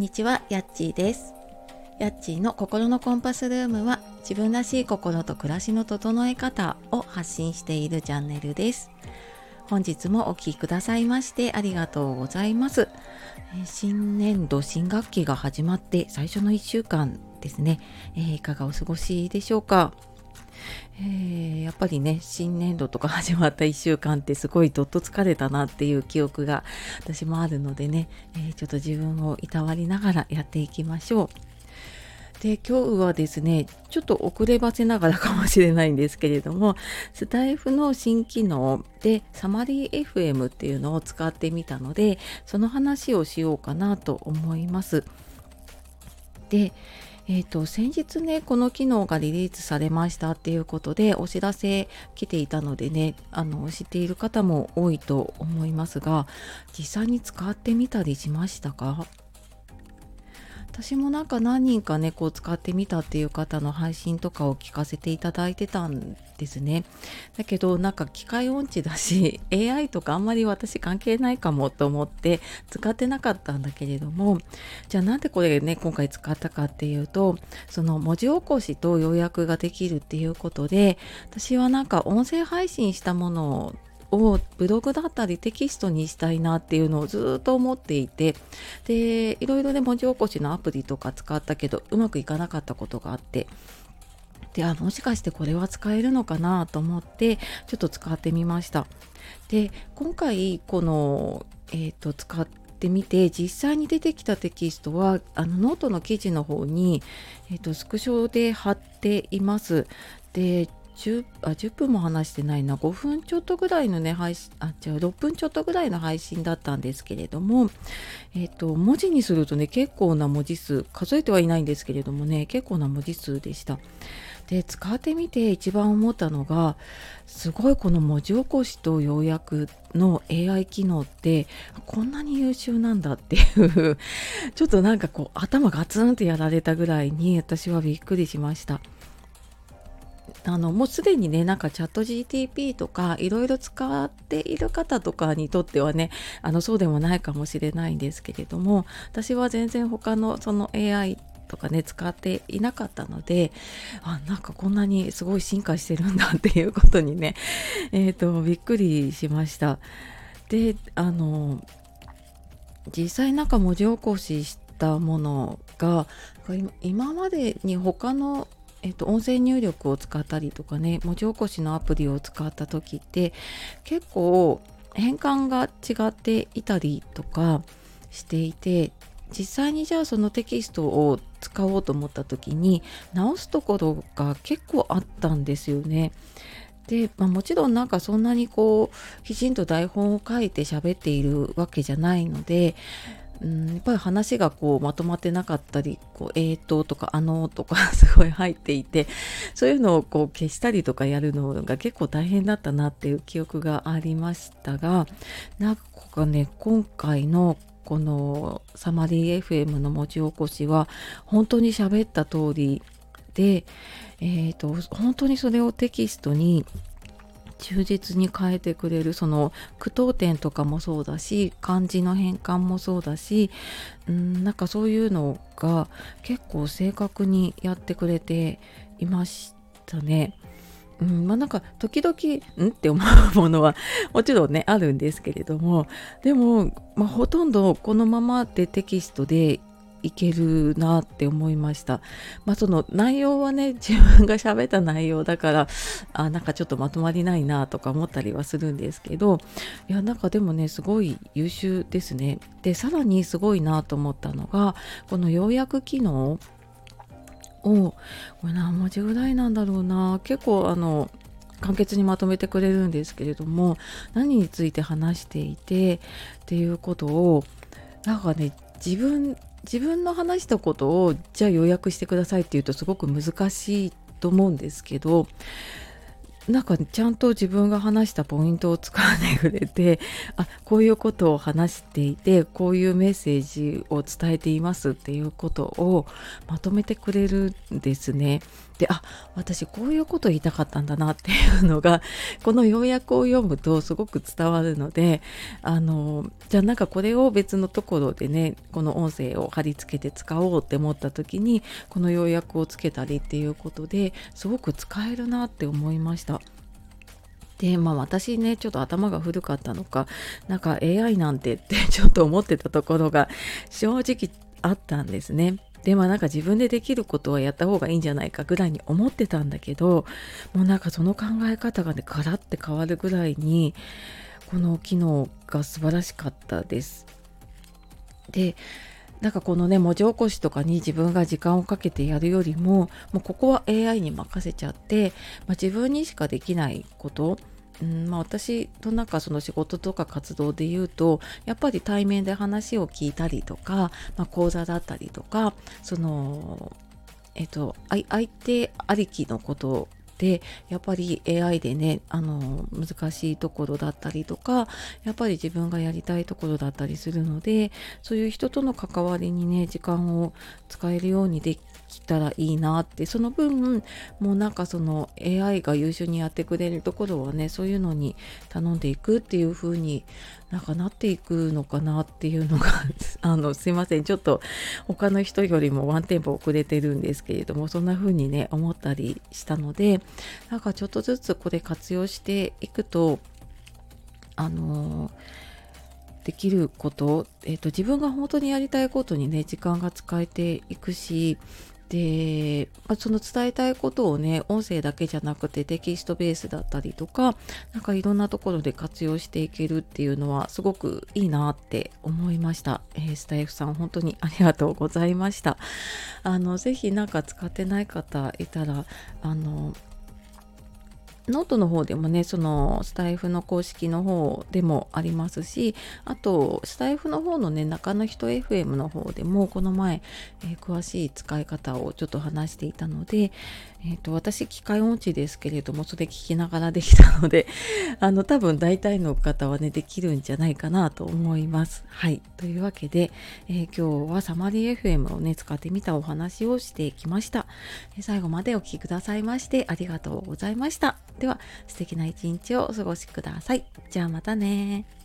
んにちは、やっちーです。やっちーの心のコンパスルームは自分らしい心と暮らしの整え方を発信しているチャンネルです。本日もお聴きくださいましてありがとうございます。新年度新学期が始まって最初の1週間ですね、えーいかがお過ごしでしょうか？えーやっぱりね新年度とか始まった1週間ってすごいどっと疲れたなっていう記憶が私もあるのでね、えーちょっと自分をいたわりながらやっていきましょう。で今日はですねちょっと遅ればせながらかもしれないんですけれどもスタイフの新機能でサマリー FM っていうのを使ってみたのでその話をしようかなと思います。でえー、と先日ねこの機能がリリースされましたっていうことでお知らせ来ていたのでねあの知っている方も多いと思いますが実際に使ってみたりしましたか？私もなんか何人かねこう使ってみたっていう方の配信とかを聞かせていただいてたんですね。だけどなんか機械音痴だし AI とかあんまり私関係ないかもと思って使ってなかったんだけれどもじゃあなんでこれね今回使ったかっていうとその文字起こしと要約ができるっていうことで私はなんか音声配信したものををブログだったりテキストにしたいなっていうのをずっと思っていてでいろいろね文字起こしのアプリとか使ったけどうまくいかなかったことがあってであもしかしてこれは使えるのかなと思ってちょっと使ってみました。で今回この、えー、と使ってみて実際に出てきたテキストはあのノートの記事の方に、えー、とスクショで貼っています。で 10, あ10分も話してないな5分ちょっとぐらいのね配信あ違う6分ちょっとぐらいの配信だったんですけれどもえっ、と文字にするとね結構な文字数数えてはいないんですけれどもね結構な文字数でしたで使ってみて一番思ったのがすごいこの文字起こしと要約の AI 機能ってこんなに優秀なんだっていう ちょっとなんかこう頭ガツンってやられたぐらいに私はびっくりしました。あのもうすでにねなんかチャット GTP とかいろいろ使っている方とかにとってはねあのそうでもないかもしれないんですけれども私は全然他のその AI とかね使っていなかったのであなんかこんなにすごい進化してるんだっていうことにね えっ、とびっくりしました。であの実際なんか文字起こししたものが今今までに他のえっと、音声入力を使ったりとかね文字起こしのアプリを使った時って結構変換が違っていたりとかしていて実際にじゃあそのテキストを使おうと思った時に直すところが結構あったんですよね。で、まあ、もちろんなんかそんなにこうきちんと台本を書いて喋っているわけじゃないのでうん、やっぱり話がこうまとまってなかったり「こうえーと」とか「あの」とか すごい入っていてそういうのをこう消したりとかやるのが結構大変だったなっていう記憶がありましたがなんかね今回のこのサマリー FM の文字起こしは本当に喋った通りで、えーと本当にそれをテキストに忠実に変えてくれるその句読点とかもそうだし漢字の変換もそうだしうんなんかそういうのが結構正確にやってくれていましたね。うん、まあなんか時々んって思うものはもちろんねあるんですけれどもでも、まあ、ほとんどこのままでテキストでいけるなって思いました。まあその内容はね 自分が喋った内容だからあなんかちょっとまとまりないなとか思ったりはするんですけどいやなんかでもねすごい優秀ですね。でさらにすごいなと思ったのがこの要約機能をこれ何文字ぐらいなんだろうな結構あの簡潔にまとめてくれるんですけれども何について話していてっていうことをなんかね自分自分の話したことをじゃあ予約してくださいっていうとすごく難しいと思うんですけどなんかちゃんと自分が話したポイントを使わないくれてあこういうことを話していてこういうメッセージを伝えていますっていうことをまとめてくれるんですね。であ私こういうこと言いたかったんだなっていうのが この要約を読むとすごく伝わるのであのじゃあなんかこれを別のところでねこの音声を貼り付けて使おうって思った時にこの要約をつけたりっていうことですごく使えるなって思いました。でまあ私ねちょっと頭が古かったのかなんか AI なんてってちょっと思ってたところが正直あったんですね。でまあなんか自分でできることはやった方がいいんじゃないかぐらいに思ってたんだけどもうなんかその考え方がねガラッて変わるぐらいにこの機能が素晴らしかったです。でなんかこのね文字起こしとかに自分が時間をかけてやるよりももうここは AI に任せちゃって、まあ、自分にしかできないことうんまあ、私となんかその仕事とか活動で言うとやっぱり対面で話を聞いたりとか、まあ、講座だったりとかそのえっと相手ありきのことでやっぱり AI でねあの難しいところだったりとかやっぱり自分がやりたいところだったりするのでそういう人との関わりにね時間を使えるようにできたらいいなって。その分もうなんかその AI が優秀にやってくれるところはねそういうのに頼んでいくっていう風になんかなっていくのかなっていうのが あのすいません。ちょっと他の人よりもワンテンポ遅れてるんですけれどもそんな風にね思ったりしたのでなんかちょっとずつこれ活用していくとあのできること、えーと、自分が本当にやりたいことにね時間が使えていくしで、まあ、その伝えたいことをね音声だけじゃなくてテキストベースだったりとかなんかいろんなところで活用していけるっていうのはすごくいいなって思いました、えー、スタイフさん本当にありがとうございました。あの是非なんか使ってない方いたらあのノートの方でもねそのスタエフの公式の方でもありますしあとスタエフの方のね中の人 FM の方でもこの前、えー、詳しい使い方をちょっと話していたので、えーと、私機械音痴ですけれどもそれ聞きながらできたので あの多分大体の方はねできるんじゃないかなと思います。はいというわけで、えー、今日はサマリー FM をね使ってみたお話をしてきました。最後までお聴きくださいましてありがとうございました。では素敵な一日をお過ごしください。じゃあまたね